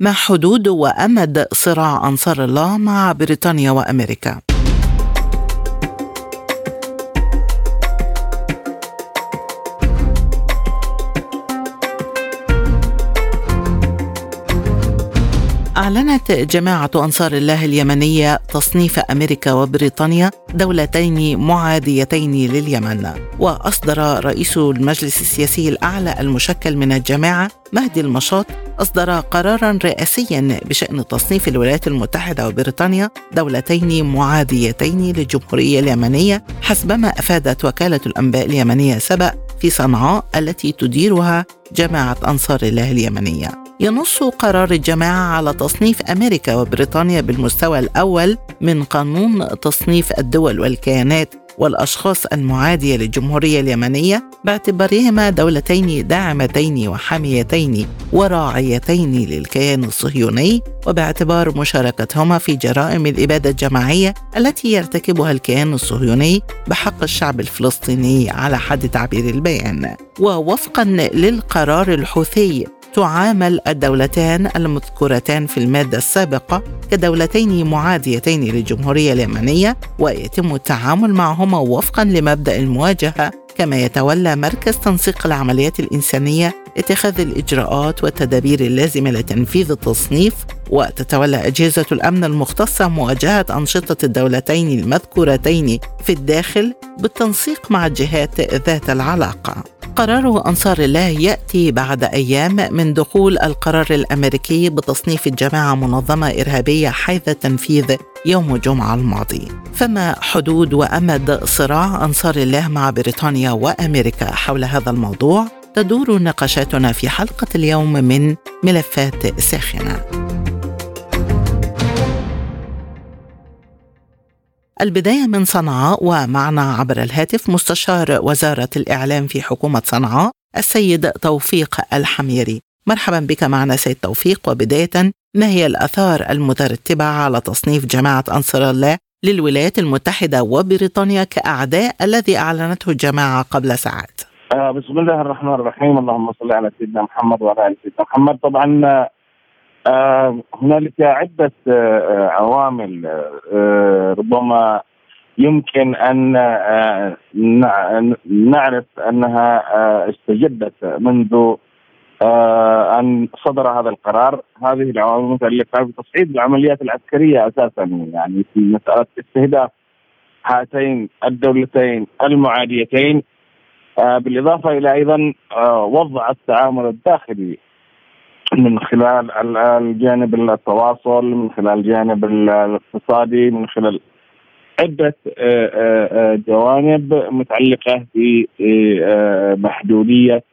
ما حدود وأمد صراع أنصار الله مع بريطانيا وأمريكا. أعلنت جماعة أنصار الله اليمنية تصنيف أمريكا وبريطانيا دولتين معاديتين لليمن وأصدر رئيس المجلس السياسي الأعلى المشكل من الجماعة مهدي المشاط أصدر قرارا رئاسيا بشأن تصنيف الولايات المتحدة وبريطانيا دولتين معاديتين للجمهورية اليمنية حسبما أفادت وكالة الأنباء اليمنية سبأ في صنعاء التي تديرها جماعة أنصار الله اليمنية. ينص قرار الجماعة على تصنيف أمريكا وبريطانيا بالمستوى الأول من قانون تصنيف الدول والكيانات والأشخاص المعادية للجمهورية اليمنية باعتبارهما دولتين داعمتين وحاميتين وراعيتين للكيان الصهيوني وباعتبار مشاركتهما في جرائم الإبادة الجماعية التي يرتكبها الكيان الصهيوني بحق الشعب الفلسطيني على حد تعبير البيان. ووفقا للقرار الحوثي تعامل الدولتان المذكورتان في المادة السابقة كدولتين معاديتين للجمهورية اليمنية ويتم التعامل معهما وفقا لمبدأ المواجهة كما يتولى مركز تنسيق العمليات الإنسانية اتخاذ الإجراءات والتدابير اللازمة لتنفيذ التصنيف وتتولى أجهزة الأمن المختصة مواجهة أنشطة الدولتين المذكورتين في الداخل بالتنسيق مع الجهات ذات العلاقة. قرار أنصار الله يأتي بعد أيام من دخول القرار الأمريكي بتصنيف الجماعة منظمة إرهابية حيث تنفيذ يوم الجمعة الماضي فما حدود وأمد صراع أنصار الله مع بريطانيا وأمريكا حول هذا الموضوع تدور نقاشاتنا في حلقة اليوم من ملفات ساخنة. البداية من صنعاء ومعنا عبر الهاتف مستشار وزارة الإعلام في حكومة صنعاء السيد توفيق الحميري. مرحبا بك معنا سيد توفيق وبداية ما هي الآثار المترتبة على تصنيف جماعة أنصار الله للولايات المتحدة وبريطانيا كأعداء الذي أعلنته الجماعة قبل ساعات. آه بسم الله الرحمن الرحيم. اللهم صل على سيدنا محمد وعلى آل سيدنا محمد. طبعا آه هنالك عدة آه عوامل آه ربما يمكن أن نعرف أنها استجدت منذ أن صدر هذا القرار. هذه العوامل المتعلقة بتصعيد العمليات العسكرية أساسا يعني في مسألة استهداف هاتين الدولتين المعاديتين. بالإضافة إلى أيضا وضع التعامل الداخلي من خلال الجانب التواصل من خلال الجانب الاقتصادي من خلال عدة جوانب متعلقة بمحدودية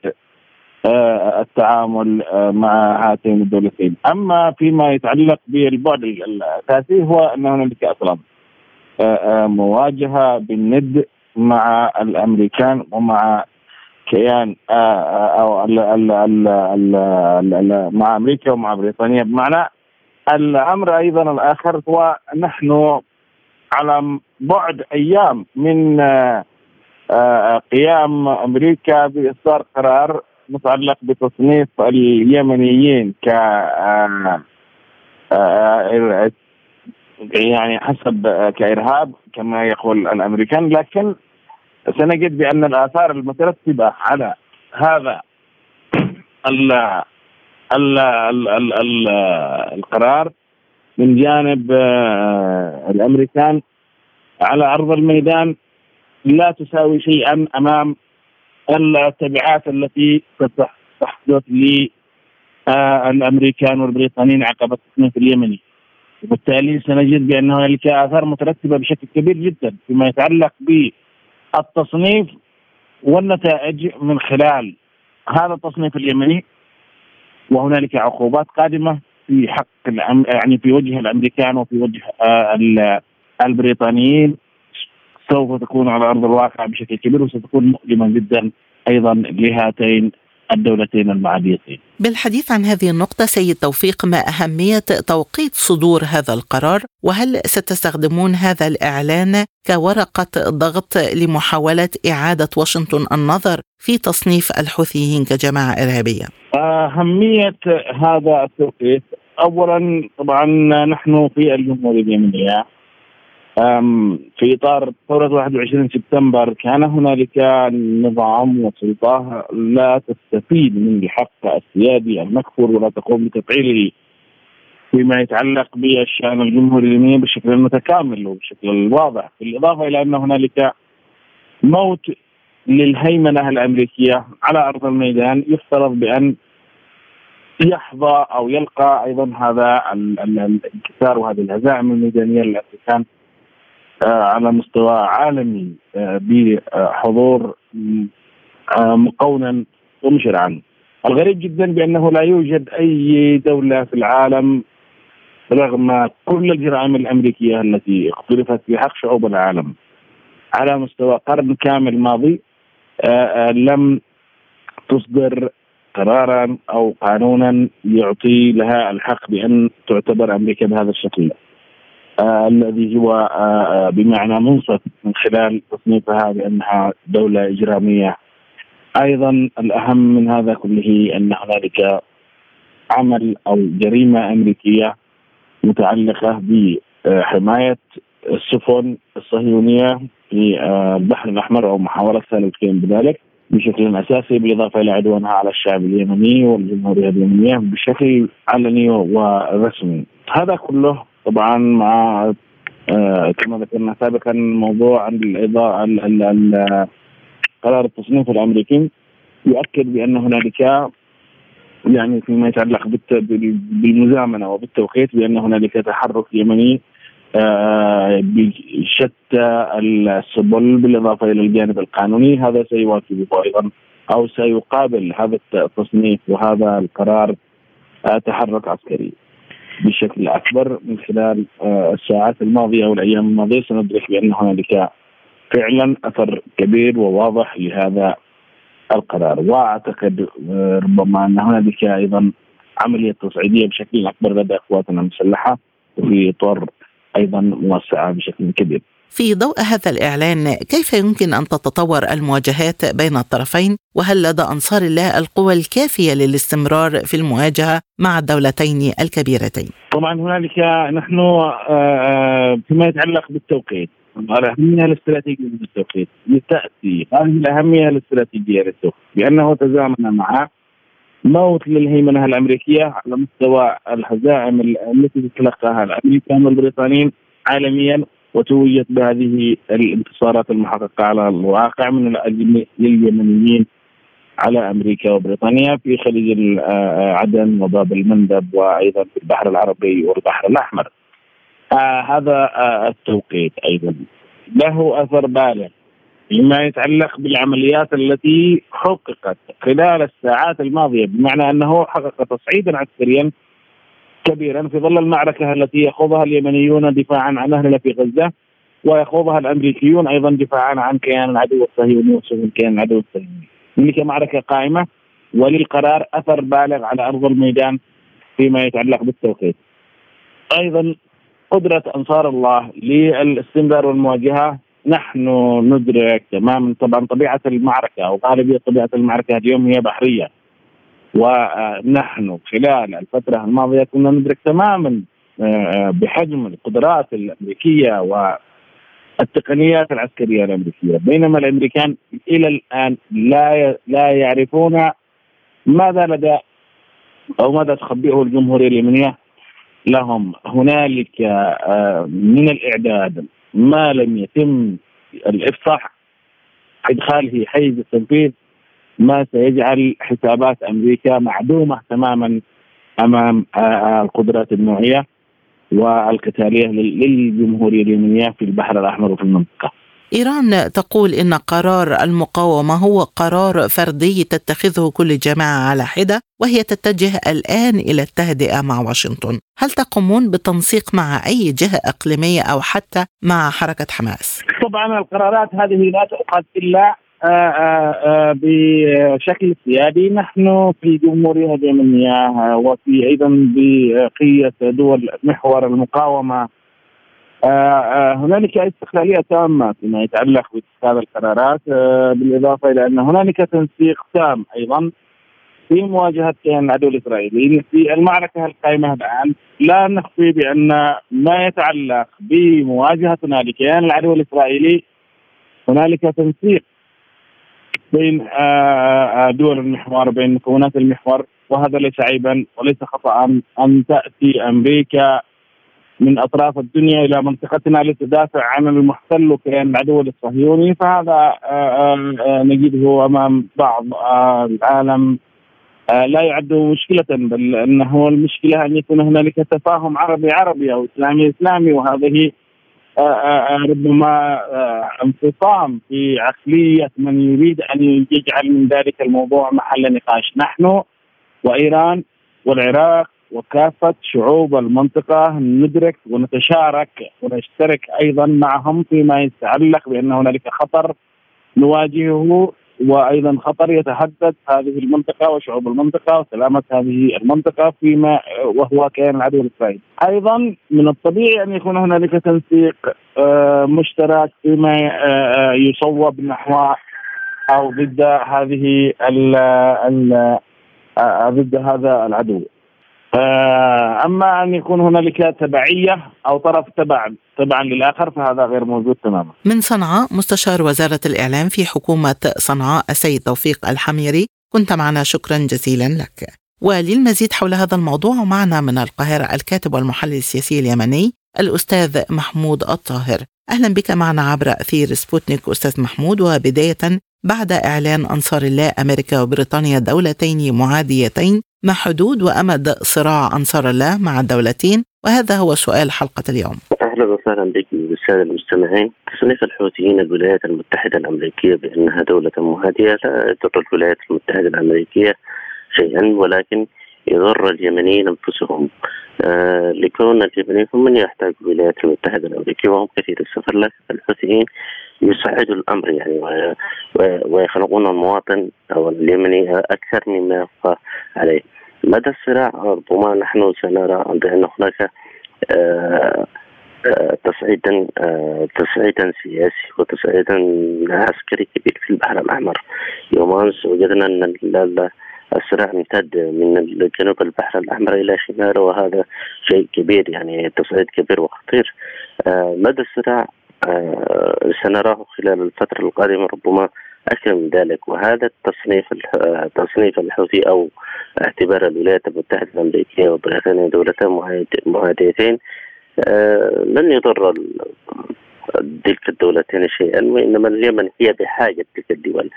التعامل مع هاتين الدولتين. أما فيما يتعلق بالبعد الأساسي هو أن هنالك أصلا مواجهة بالند مع الأمريكان ومع كيان أو ال ال ال مع أمريكا ومع بريطانيا. بمعنى الأمر أيضا الآخر هو نحن على بعد أيام من قيام أمريكا بإصدار قرار متعلق بتصنيف اليمنيين ك يعني حسب كإرهاب كما يقول الأمريكان. لكن سنجد بأن الآثار المترتبة على هذا ال ال ال ال ال القرار من جانب الأمريكان على أرض الميدان لا تساوي شيئا أمام التبعات التي ستحدث للامريكان والبريطانيين عقب التصنيف اليمني. وبالتالي سنجد بأن هنالك آثار مترتبة بشكل كبير جدا فيما يتعلق ب التصنيف والنتائج من خلال هذا التصنيف اليمني وهنالك عقوبات قادمة في حق يعني في وجه الأمريكان وفي وجه آه، البريطانيين. سوف تكون على أرض الواقع بشكل كبير وستكون مؤلمة جدا أيضا لهاتين الدولتين المعاديتين. بالحديث عن هذه النقطة سيد توفيق ما أهمية توقيت صدور هذا القرار وهل ستستخدمون هذا الإعلان كورقة ضغط لمحاولة إعادة واشنطن النظر في تصنيف الحوثيين كجماعة إرهابية؟ أهمية هذا التوقيت أولا طبعا نحن في الجمهورية اليمنية في إطار ثورة 21 سبتمبر كان هنالك نظام وسلطة لا تستفيد من الحق السيادي المكفور ولا تقوم بتفعيله فيما يتعلق بالشأن الجمهوري اليمني بشكل متكامل وبشكل واضح، بالإضافة إلى أن هنالك موت للهيمنة الأمريكية على أرض الميدان يفترض بأن يحظى أو يلقى أيضا هذا الانكسار وهذه الهزائم الميدانية التي كان على مستوى عالمي آه، بحضور آه، مقونا ومشرعا. الغريب جدا بأنه لا يوجد أي دولة في العالم رغم كل الجرائم الأمريكية التي اقترفت في حق شعوب العالم. على مستوى قرن كامل ماضي لم تصدر قرارا أو قانونا يعطي لها الحق بأن تعتبر أمريكا بهذا الشكل. آه الذي هو آه, آه، بمعنى منصف من خلال تصنيفها بانها دولة إجرامية. أيضا الأهم من هذا كله أن هنالك عمل أو جريمة أمريكية متعلقة بحماية السفن الصهيونية في آه، البحر الأحمر أو محاولة القيام بذلك بشكل أساسي بالإضافة إلى عدوانها على الشعب اليمني والجمهورية اليمنية بشكل علني ورسمي. هذا كله طبعا مع آه كما ذكرنا سابقا موضوع الإضاءة قرار التصنيف الأمريكي يؤكد بأن هنالك يعني فيما يتعلق بالمزامنة وبالتوقيت بأن هنالك تحرك يمني آه بشتى السبل بالإضافة إلى الجانب القانوني هذا سيواكبه أيضا أو سيقابل هذا التصنيف وهذا القرار آه تحرك عسكري. بشكل أكبر من خلال آه، الساعات الماضية أو الأيام الماضية سندرك بأن هنالك فعلا أثر كبير وواضح لهذا القرار وأعتقد آه، ربما أن هنالك أيضا عملية تصعيدية بشكل أكبر لدى قواتنا المسلحة وفي إطار أيضا موسعة بشكل كبير. في ضوء هذا الإعلان كيف يمكن أن تتطور المواجهات بين الطرفين؟ وهل لدى أنصار الله القوى الكافية للاستمرار في المواجهة مع الدولتين الكبيرتين؟ طبعا هنالك نحن آه، آه، فيما يتعلق بالتوقيت. الأهمية الاستراتيجية للتوقيت. لتأتي. هذه الأهمية الاستراتيجية للتوقيت. لأنه تزامن مع موت للهيمنة الأمريكية على مستوى الهزائم التي تتلقاها الأمريكان والبريطانيين عالميا. وتوجت بهذه الانتصارات المحققة على الواقع من لليمنيين على أمريكا وبريطانيا في خليج آه، عدن وباب المندب وأيضا في البحر العربي والبحر الأحمر. آه هذا آه التوقيت أيضا له أثر بالغ فيما يتعلق بالعمليات التي حققت خلال الساعات الماضية بمعنى أنه حقق تصعيدا عسكريا كبيرا في ظل المعركة التي يخوضها اليمنيون دفاعا عن اهلنا في غزة ويخوضها الأمريكيون أيضا دفاعا عن كيان العدو الصهيوني وسجن كيان العدو الصهيوني. هناك معركة قائمة وللقرار أثر بالغ على أرض الميدان فيما يتعلق بالتوقيت. أيضا قدرة أنصار الله للاستمرار والمواجهة نحن ندرك تماما طبعا طبيعة المعركة أو غالبيه طبيعة المعركة اليوم هي بحرية ونحن خلال الفترة الماضية كنا ندرك تماما آه، بحجم القدرات الأمريكية والتقنيات العسكرية الأمريكية. بينما الأمريكان إلى الآن لا لا يعرفون ماذا لدى أو ماذا تخبئه الجمهورية اليمنية. لهم هنالك آه، من الإعداد ما لم يتم الإفصاح إدخاله حيز التنفيذ ما سيجعل حسابات أمريكا معدومة تماما أمام القدرات النوعية والقتالية للجمهورية اليمنية في البحر الأحمر وفي المنطقة. إيران تقول إن قرار المقاومة هو قرار فردي تتخذه كل جماعة على حدة وهي تتجه الآن إلى التهدئة مع واشنطن هل تقومون بالتنسيق مع أي جهة إقليمية أو حتى مع حركة حماس؟ طبعا القرارات هذه لا تؤخذ إلا بشكل سيادي. نحن في الجمهورية اليمنية وفي أيضا بقية دول محور المقاومة. هنالك استقلالية تامة فيما يتعلق باتخاذ القرارات. بالإضافة إلى أن هنالك تنسيق تام أيضا في مواجهة العدو الإسرائيلي في المعركة القائمة الآن. لا نخفي بأن ما يتعلق بمواجهة هنالك العدو الإسرائيلي هنالك تنسيق بين آه، آه، آه، دول المحور بين مكونات المحور. وهذا ليس عيبا وليس خطأ. ان تأتي أمريكا من أطراف الدنيا إلى منطقتنا لتدافع عن المحتل وكيان العدو الصهيوني فهذا نجده أمام بعض العالم. لا يعد مشكلة بل إنه المشكلة أن يكون هنالك تفاهم عربي عربي أو إسلامي إسلامي. وهذه ربما انفصام في عقلية من يريد أن يجعل من ذلك الموضوع محل نقاش. نحن وإيران والعراق وكافة شعوب المنطقة ندرك ونتشارك ونشترك أيضا معهم فيما يتعلق بأن هنالك خطر نواجهه وأيضا خطر يتحدث هذه المنطقة وشعوب المنطقة وسلامة هذه المنطقة فيما وهو كيان العدو الإسرائيلي. أيضا من الطبيعي أن يكون هنالك تنسيق آه، مشترك فيما آه، يصوب نحو أو ضد هذه ال ال آه، ضد هذا العدو. أما أن يكون هنالك تبعية أو طرف تبع تبعا للآخر فهذا غير موجود تماما. من صنعاء مستشار وزارة الإعلام في حكومة صنعاء السيد توفيق الحميري كنت معنا شكرا جزيلا لك. وللمزيد حول هذا الموضوع معنا من القاهرة الكاتب والمحلل السياسي اليمني الأستاذ محمود الطاهر. أهلا بك معنا عبر أثير سبوتنيك أستاذ محمود وبداية بعد إعلان أنصار الله أمريكا وبريطانيا دولتين معاديتين ما حدود وأمد صراع أنصار الله مع الدولتين وهذا هو سؤال حلقة اليوم. أهلا وسهلا بك بالساده المستمعين. تصنيف الحوثيين الولايات المتحدة الأمريكية بأنها دولة مهادية لا يضر الولايات المتحدة الأمريكية شيئا ولكن يضر اليمنيين أنفسهم آه لكون اليمنيين هم من يحتاج الولايات المتحدة الأمريكية وهم كثير السفر لكن الحوثيين يصعدوا الأمر يعني ويخلقون المواطن أو اليمني أكثر مما يبقى عليه. مدى الصراع؟ ربما نحن سنرى بأن هناك آه، آه، تصعيدا آه، تصعيدا سياسي وتصعيدا عسكري كبير في البحر الأحمر. يوم أمس وجدنا أن الصراع امتد من جنوب البحر الأحمر إلى شماله وهذا شيء كبير يعني تصعيد كبير وخطير. مدى الصراع؟ سنراه خلال الفترة القادمة ربما أكثر من ذلك. وهذا التصنيف تصنيف الحوثي أو اعتبار الولايات المتحدة الأمريكية وبريطانيا دولتان معاديتين آه، لن يضر تلك الدولتين شيئا وإنما اليمن هي بحاجة تلك الدول.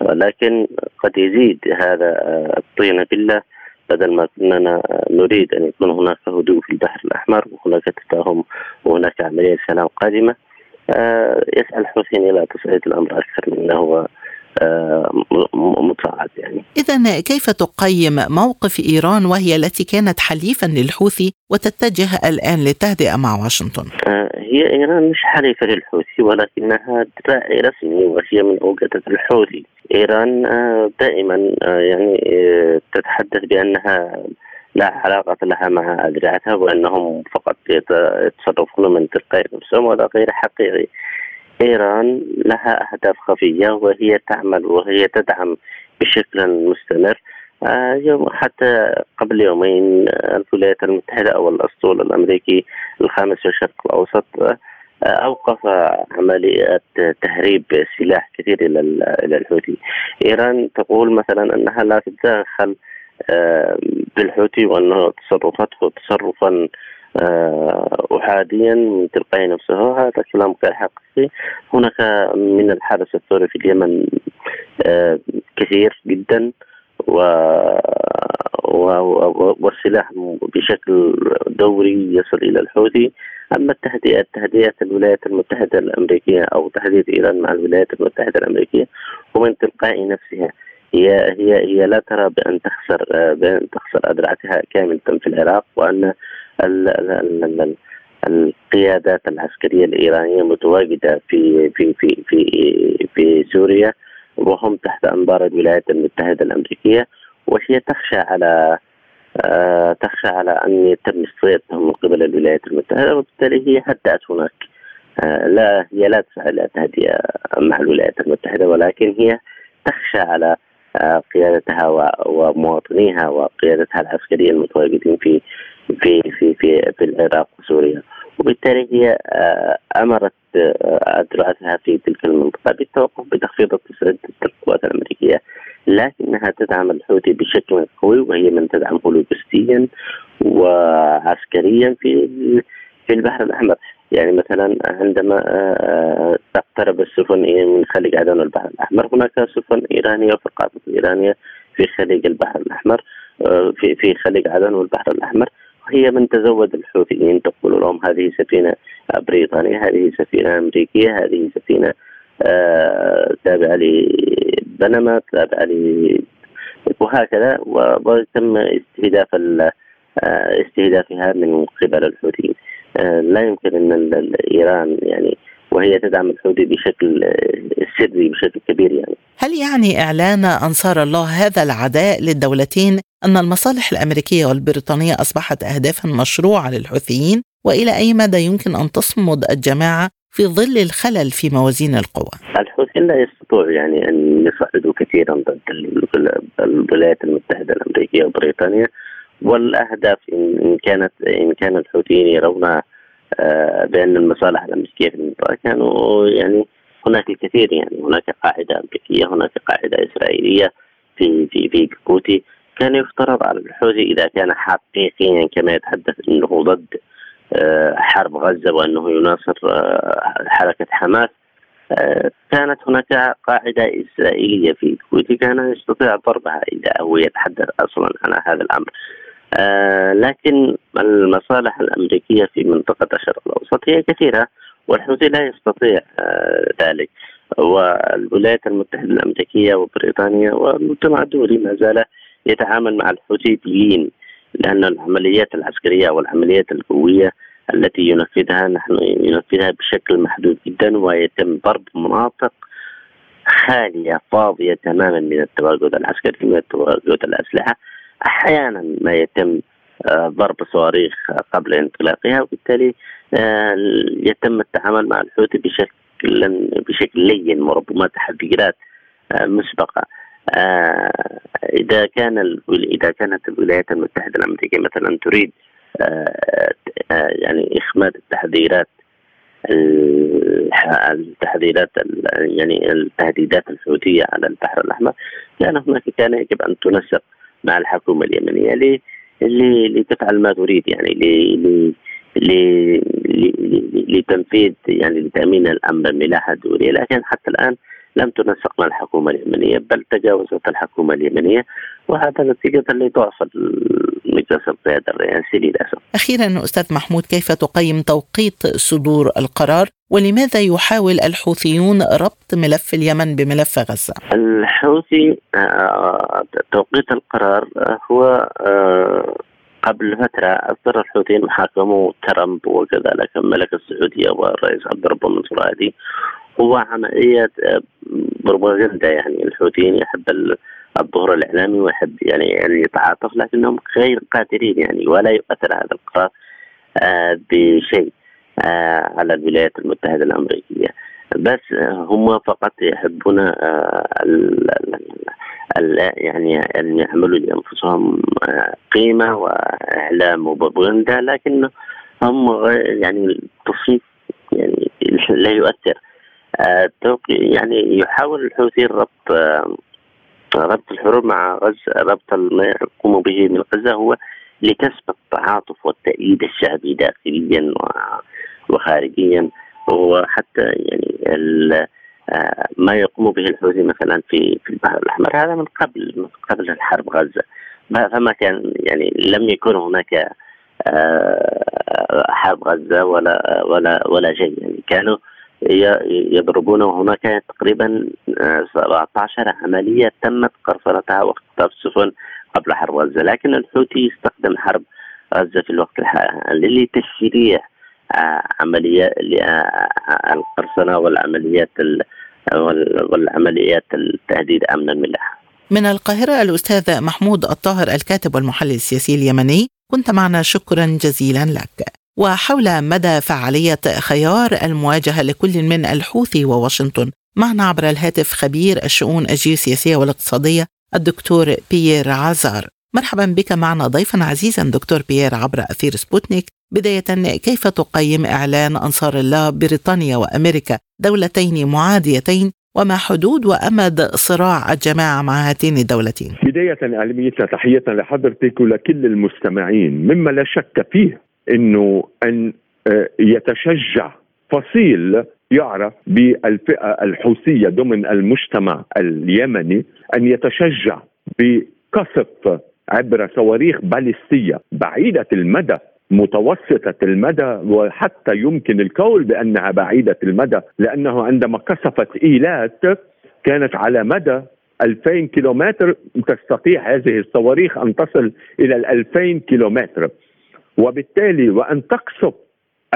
لكن قد يزيد هذا آه، الطين بالله. بدل ما كنا نريد أن يكون هناك هدوء في البحر الأحمر وهناك تفاهم وهناك عملية سلام قادمة آه، يسعى الحوثيين إلى تصعيد الأمر أكثر من هو آه، متصاعد يعني. اذا كيف تقيم موقف إيران وهي التي كانت حليفا للحوثي وتتجه الآن للتهدئه مع واشنطن؟ آه، هي إيران مش حليفة للحوثي ولكنها داعي رسمي وهي من اوجده الحوثي. إيران دائما يعني تتحدث بأنها لا علاقة لها مع أذرعتها وأنهم فقط يتصرفون من تلقاء نفسهم وهذا غير حقيقي إيران لها أهداف خفية وهي تعمل وهي تدعم بشكل مستمر آه، يوم حتى قبل يومين الولايات المتحدة أو الأسطول الأمريكي الخامس في الشرق الأوسط آه، أوقف عمليات تهريب سلاح كثير إلى إلى الحوثي. إيران تقول مثلا أنها لا تتدخل بالحوثي وانه تصرفاته تصرفا آه، احاديا من تلقاء نفسه هذا كلام غير حقيقي هناك من الحدث الثوري في اليمن آه، كثير جدا و والسلاح بشكل دوري يصل إلى الحوثي. أما التهدئات تهدئات الولايات المتحدة الأمريكية أو تهديد إيران مع الولايات المتحدة الأمريكية ومن تلقاء نفسها. هي هي هي لا ترى بأن تخسر بأن تخسر ادرعتها كاملة في العراق وأن ال ال ال ال القيادات العسكرية الإيرانية متواجدة في في في في في سوريا وهم تحت أنظار الولايات المتحدة الأمريكية وهي تخشى على آه تخشى على أن يتم استضافتهم من قبل الولايات المتحدة وبالتالي هي هدأت هناك. آه لا هي لا تسعى إلى تهدئة مع الولايات المتحدة ولكن هي تخشى على آه قيادتها ومواطنيها وقيادتها العسكرية المتواجدين في في في في في العراق وسوريا. وبالتالي هي آه، أمرت ادرعتها آه، في تلك المنطقة بالتوقف بتخفيض التسعير القوات الأمريكية لكنها تدعم الحوثي بشكل قوي وهي من تدعمه لوجستيا وعسكريا في في البحر الأحمر. يعني مثلا عندما آه، تقترب السفن من خليج عدن والبحر الأحمر هناك سفن إيرانية وفرقات ايرانيه في خليج البحر الأحمر في في خليج عدن والبحر الأحمر. هي من تزود الحوثيين تقول لهم هذه سفينة بريطانية هذه سفينة أمريكية هذه سفينة آه تابعة لبنما تابعة ل وهكذا وتم استهداف آه، استهدافها من قبل الحوثيين. آه لا يمكن إن إيران يعني وهي تدعم الحوثي بشكل سري بشكل كبير يعني هل يعني إعلان أنصار الله هذا العداء للدولتين أن المصالح الأمريكية والبريطانية أصبحت اهدافا مشروعة للحوثيين وإلى أي مدى يمكن أن تصمد الجماعة في ظل الخلل في موازين القوى؟ الحوثيين لا يستطيعوا يعني أن يصعدوا كثيرا ضد الولايات المتحدة الأمريكية وبريطانيا والأهداف كانت إن كان الحوثيين يرون آه، بأن المصالح الأمريكية في المنطقة كانوا يعني هناك الكثير يعني. هناك قاعدة أمريكية هناك قاعدة إسرائيلية في في في جيبوتي. كان يفترض على الحوثي إذا كان حقيقيا كما يتحدث إنه ضد آه، حرب غزة وأنه يناصر آه، حركة حماس كانت هناك قاعدة إسرائيلية في الكويت كان يستطيع ضربها إذا هو يتحدث أصلا عن هذا الأمر. آه لكن المصالح الأمريكية في منطقة الشرق الأوسط هي كثيرة والحوثي لا يستطيع آه ذلك. والولايات المتحدة الأمريكية وبريطانيا والمجتمع الدولي ما زال يتعامل مع الحوثيين لأن العمليات العسكرية والعمليات القوية التي ينفذها نحن ينفذها بشكل محدود جدا ويتم ضرب مناطق خالية فاضية تماما من التواجد العسكري من التواجد الأسلحة. أحيانا ما يتم آه، ضرب صواريخ قبل انطلاقها وبالتالي آه، يتم التعامل مع الحوثي بشكل بشكل لين وربما تحذيرات آه، مسبقة. إذا كان إذا كانت الولايات المتحدة الأمريكية مثلا تريد يعني إخماد التحذيرات التحذيرات يعني التهديدات الحوثية على البحر الأحمر كان هناك كان يجب أن تنسق مع الحكومة اليمنية لتفعل ما تريد يعني لتنفيذ يعني لتأمين الأمن من ناحيه دوليه لكن حتى الآن لم تنسق مع الحكومة اليمنية بل تجاوزت الحكومة اليمنية وهذا نتيجة لضعف مجلس القياده الرئاسي للأسف. أخيرا أستاذ محمود كيف تقيم توقيت صدور القرار ولماذا يحاول الحوثيون ربط ملف اليمن بملف غزة؟ الحوثي آه، توقيت القرار هو آه، قبل فترة أصدر الحوثيين محاكموا ترامب وكذلك الملك السعودية والرئيس عبد ربه المنصور هو عملية آه، بروباغندا يعني الحوثيين يحب الظهور الإعلامي ويحب يعني يعني يتعاطف لكنهم غير قادرين يعني ولا يؤثر هذا القرار بشيء على الولايات المتحدة الأمريكية. بس هم فقط يحبون يعني أن يعملوا لأنفسهم قيمة وإعلام وبروباغندا لكن هم يعني التصنيف يعني لا يؤثر. يعني يحاول الحوثي ربط ربط الحروب مع غزة ربط ما يقوموا به من غزة هو لكسب التعاطف والتأييد الشعبي داخليا وخارجيا. وحتى يعني آه، ما يقوم به الحوثي مثلا في في البحر الأحمر. هذا من قبل من قبل الحرب غزة. فما كان يعني لم يكن هناك آه، حرب غزة ولا ولا ولا شيء. يعني كانوا يضربون وهناك تقريبا 17 عملية تمت قرصنتها واختطاف السفن قبل حرب غزة لكن الحوثي استخدم حرب غزة في الوقت الحالي لتشريع عمليات القرصنة والعمليات والعمليات التهديد أمن الملاحة. من القاهرة الأستاذ محمود الطاهر الكاتب والمحلل السياسي اليمني كنت معنا شكرا جزيلا لك. وحول مدى فعالية خيار المواجهة لكل من الحوثي وواشنطن. معنا عبر الهاتف خبير الشؤون الجيوسياسية والاقتصادية الدكتور بيير عازار. مرحبا بك معنا ضيفا عزيزا دكتور بيير عبر أثير سبوتنيك. بداية كيف تقيم إعلان أنصار الله بريطانيا وأمريكا؟ دولتين معاديتين وما حدود وأمد صراع الجماعة مع هاتين الدولتين؟ بداية أعلميتنا تحية لحضرتك ولكل المستمعين. مما لا شك فيه أنه أن آه، يتشجع فصيل يعرف بالفئة الحوثية ضمن المجتمع اليمني أن يتشجع بقصف عبر صواريخ باليستية بعيدة المدى متوسطة المدى وحتى يمكن القول بأنها بعيدة المدى لأنه عندما قصفت إيلات كانت على مدى 2000 كيلومتر تستطيع هذه الصواريخ أن تصل إلى ال 2000 كيلومتر. وبالتالي وأن تقصف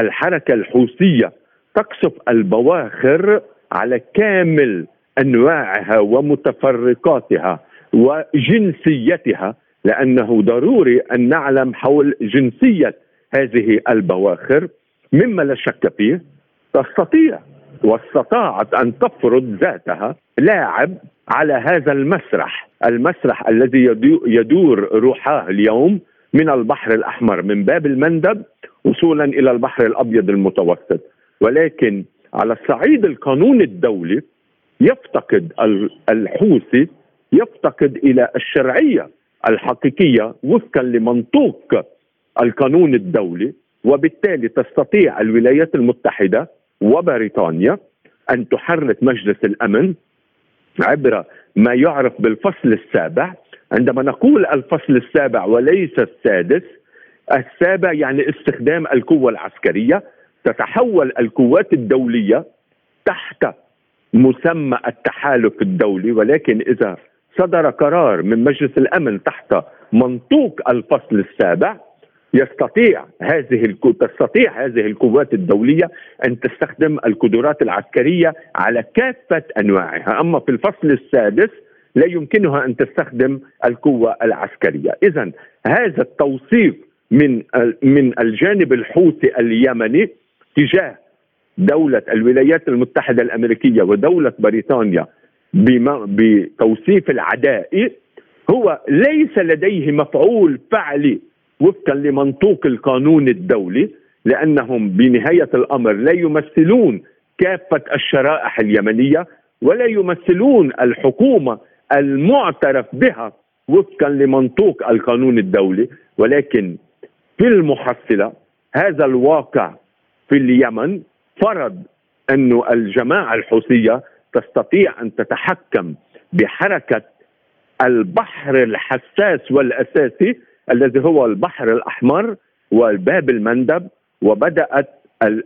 الحركة الحوثية تقصف البواخر على كامل أنواعها ومتفرقاتها وجنسيتها لأنه ضروري أن نعلم حول جنسية هذه البواخر. مما لا شك فيه تستطيع واستطاعت أن تفرض ذاتها لاعب على هذا المسرح، المسرح الذي يدور روحاه اليوم من البحر الأحمر من باب المندب وصولا إلى البحر الأبيض المتوسط، ولكن على الصعيد القانون الدولي يفتقد الحوثي يفتقد إلى الشرعية الحقيقية وفقا لمنطوق القانون الدولي. وبالتالي تستطيع الولايات المتحدة وبريطانيا أن تحرك مجلس الأمن عبر ما يعرف بالفصل السابع عندما نقول الفصل السابع وليس السادس السابع يعني استخدام القوة العسكرية تتحول القوات الدولية تحت مسمى التحالف الدولي ولكن إذا صدر قرار من مجلس الأمن تحت منطوق الفصل السابع يستطيع هذه تستطيع هذه القوات الدولية أن تستخدم القدرات العسكرية على كافة أنواعها، أما في الفصل السادس لا يمكنها أن تستخدم القوة العسكرية، إذا هذا التوصيف من من الجانب الحوثي اليمني تجاه دولة الولايات المتحدة الأمريكية ودولة بريطانيا بتوصيف العداء هو ليس لديه مفعول فعلي وفقا لمنطوق القانون الدولي لأنهم بنهاية الأمر لا يمثلون كافة الشرائح اليمنية ولا يمثلون الحكومة المعترف بها وفقا لمنطوق القانون الدولي ولكن في المحصلة هذا الواقع في اليمن فرض أن الجماعة الحوثية تستطيع أن تتحكم بحركة البحر الحساس والأساسي الذي هو البحر الأحمر والباب المندب وبدأت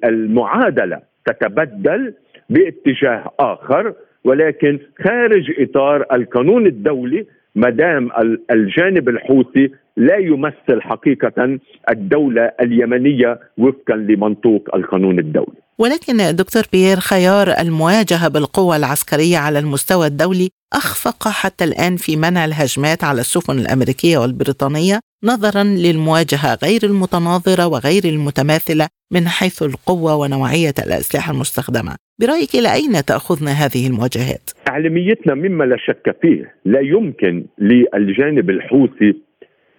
المعادلة تتبدل باتجاه آخر ولكن خارج إطار القانون الدولي ما دام الجانب الحوثي لا يمثل حقيقة الدولة اليمنية وفقا لمنطوق القانون الدولي. ولكن دكتور بيير خيار المواجهة بالقوة العسكرية على المستوى الدولي أخفق حتى الآن في منع الهجمات على السفن الأمريكية والبريطانية نظرا للمواجهة غير المتناظرة وغير المتماثلة من حيث القوة ونوعية الأسلحة المستخدمة برأيك إلى أين تأخذنا هذه المواجهات؟ أعلميتنا مما لا شك فيه لا يمكن للجانب الحوثي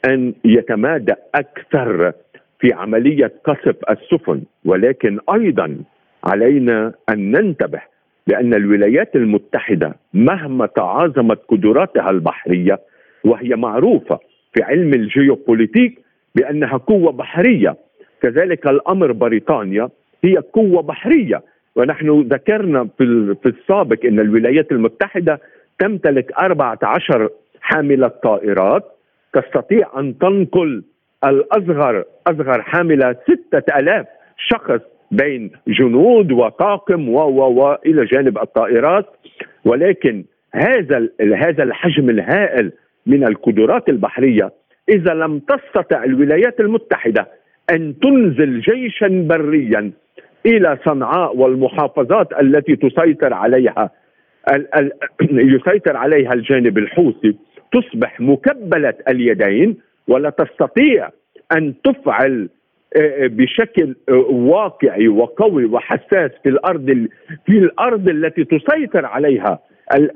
أن يتمادى أكثر في عملية قصف السفن ولكن أيضا علينا أن ننتبه بأن الولايات المتحدة مهما تعاظمت قدراتها البحرية وهي معروفة في علم الجيوبوليتيك بأنها قوة بحرية. كذلك الأمر بريطانيا هي قوة بحرية. ونحن ذكرنا في في السابق أن الولايات المتحدة تمتلك 14 حاملة طائرات تستطيع أن تنقل الأصغر أصغر حاملة ستة ألاف شخص بين جنود وطاقم و و و إلى جانب الطائرات. ولكن هذا هذا الحجم الهائل من القدرات البحرية إذا لم تستطع الولايات المتحدة أن تنزل جيشا بريا إلى صنعاء والمحافظات التي تسيطر عليها يسيطر عليها الجانب الحوثي تصبح مكبلة اليدين ولا تستطيع أن تفعل آه، بشكل آه، واقعي وقوي وحساس في الأرض في الأرض التي تسيطر عليها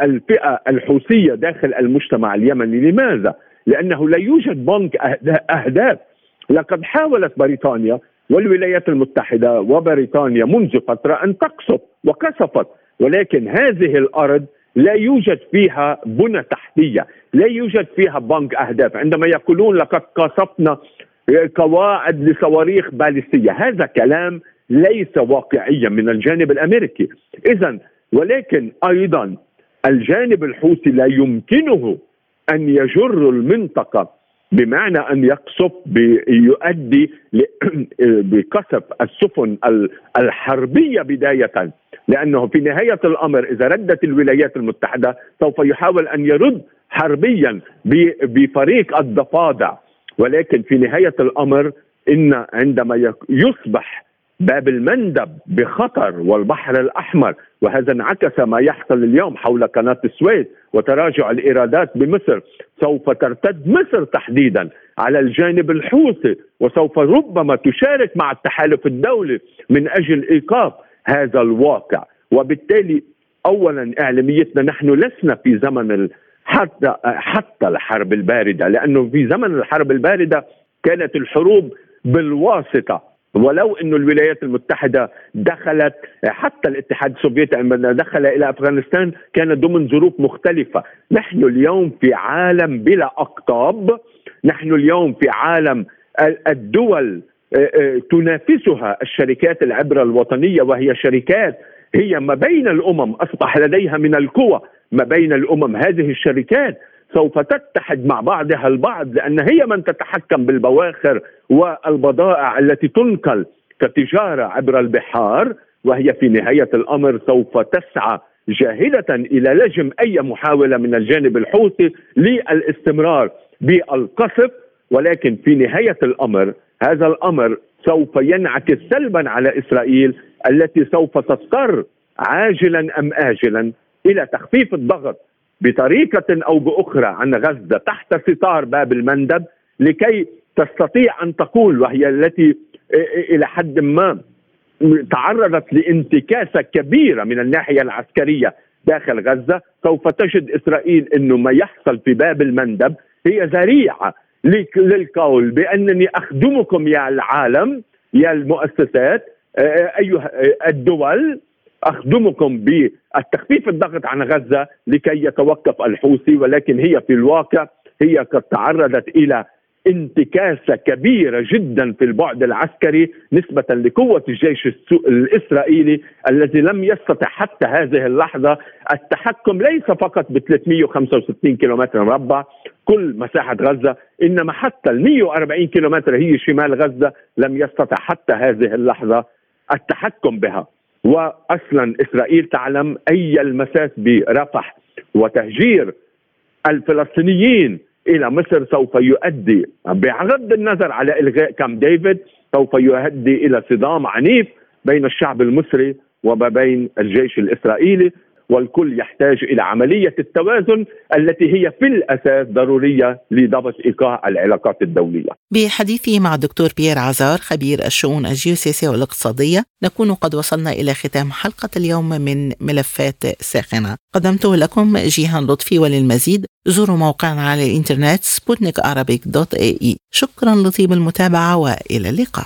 الفئة الحوثية داخل المجتمع اليمني، لماذا؟ لأنه لا يوجد بنك أهداف لقد حاولت بريطانيا والولايات المتحدة وبريطانيا منذ فترة أن تقصف وقصفت ولكن هذه الأرض لا يوجد فيها بنى تحتية، لا يوجد فيها بنك أهداف، عندما يقولون لقد قصفنا قواعد لصواريخ باليستية، هذا كلام ليس واقعيا من الجانب الأمريكي، اذا ولكن أيضا الجانب الحوثي لا يمكنه أن يجر المنطقة بمعنى أن يقصف يؤدي بقصف السفن الحربية بداية. لأنه في نهاية الأمر إذا ردت الولايات المتحدة سوف يحاول أن يرد حربيا بفريق الضفادع. ولكن في نهاية الأمر إن عندما يصبح باب المندب بخطر والبحر الأحمر وهذا انعكس ما يحصل اليوم حول قناة السويس وتراجع الإيرادات بمصر سوف ترتد مصر تحديدا على الجانب الحوثي وسوف ربما تشارك مع التحالف الدولي من أجل إيقاف هذا الواقع. وبالتالي اولا إعلاميتنا نحن لسنا في زمن حتى حتى الحرب الباردة لأنه في زمن الحرب الباردة كانت الحروب بالواسطة. ولو أن الولايات المتحدة دخلت حتى الاتحاد السوفيتي عندما دخل إلى أفغانستان كان ضمن ظروف مختلفة. نحن اليوم في عالم بلا أقطاب. نحن اليوم في عالم الدول تنافسها الشركات العبرة الوطنية وهي شركات هي ما بين الأمم أصبح لديها من القوى ما بين الأمم. هذه الشركات سوف تتحد مع بعضها البعض لأن هي من تتحكم بالبواخر والبضائع التي تنقل كتجارة عبر البحار وهي في نهاية الأمر سوف تسعى جاهدة إلى لجم أي محاولة من الجانب الحوثي للاستمرار بالقصف. ولكن في نهاية الأمر هذا الأمر سوف ينعكس سلبا على إسرائيل التي سوف تضطر عاجلا أم اجلا إلى تخفيف الضغط بطريقة أو بأخرى عن غزة تحت ستار باب المندب لكي تستطيع أن تقول وهي التي إلى حد ما تعرضت لانتكاسة كبيرة من الناحية العسكرية داخل غزة سوف تجد إسرائيل إنه ما يحصل في باب المندب هي ذريعة للقول بأنني أخدمكم يا العالم يا المؤسسات أيها الدول. أخدمكم بالتخفيف الضغط عن غزة لكي يتوقف الحوثي ولكن هي في الواقع هي قد تعرضت إلى انتكاسة كبيرة جدا في البعد العسكري نسبة لقوة الجيش الإسرائيلي الذي لم يستطع حتى هذه اللحظة. التحكم ليس فقط ب 365 كيلومتر مربع كل مساحة غزة إنما حتى ال 140 كيلومتر هي شمال غزة لم يستطع حتى هذه اللحظة التحكم بها. واصلا إسرائيل تعلم أي المساس برفح وتهجير الفلسطينيين إلى مصر سوف يؤدي بغض النظر على إلغاء كام ديفيد سوف يؤدي إلى صدام عنيف بين الشعب المصري وما بين الجيش الإسرائيلي. والكل يحتاج إلى عملية التوازن التي هي في الأساس ضرورية لضبط إيقاع العلاقات الدولية. بحديثي مع الدكتور بيير عزار خبير الشؤون الجيوسياسية والإقتصادية نكون قد وصلنا إلى ختام حلقة اليوم من ملفات ساخنة. قدمته لكم جيهان لطفي وللمزيد زوروا موقعنا على الإنترنت سبوتنيك دوت إي شكرا لطيب المتابعة وإلى اللقاء.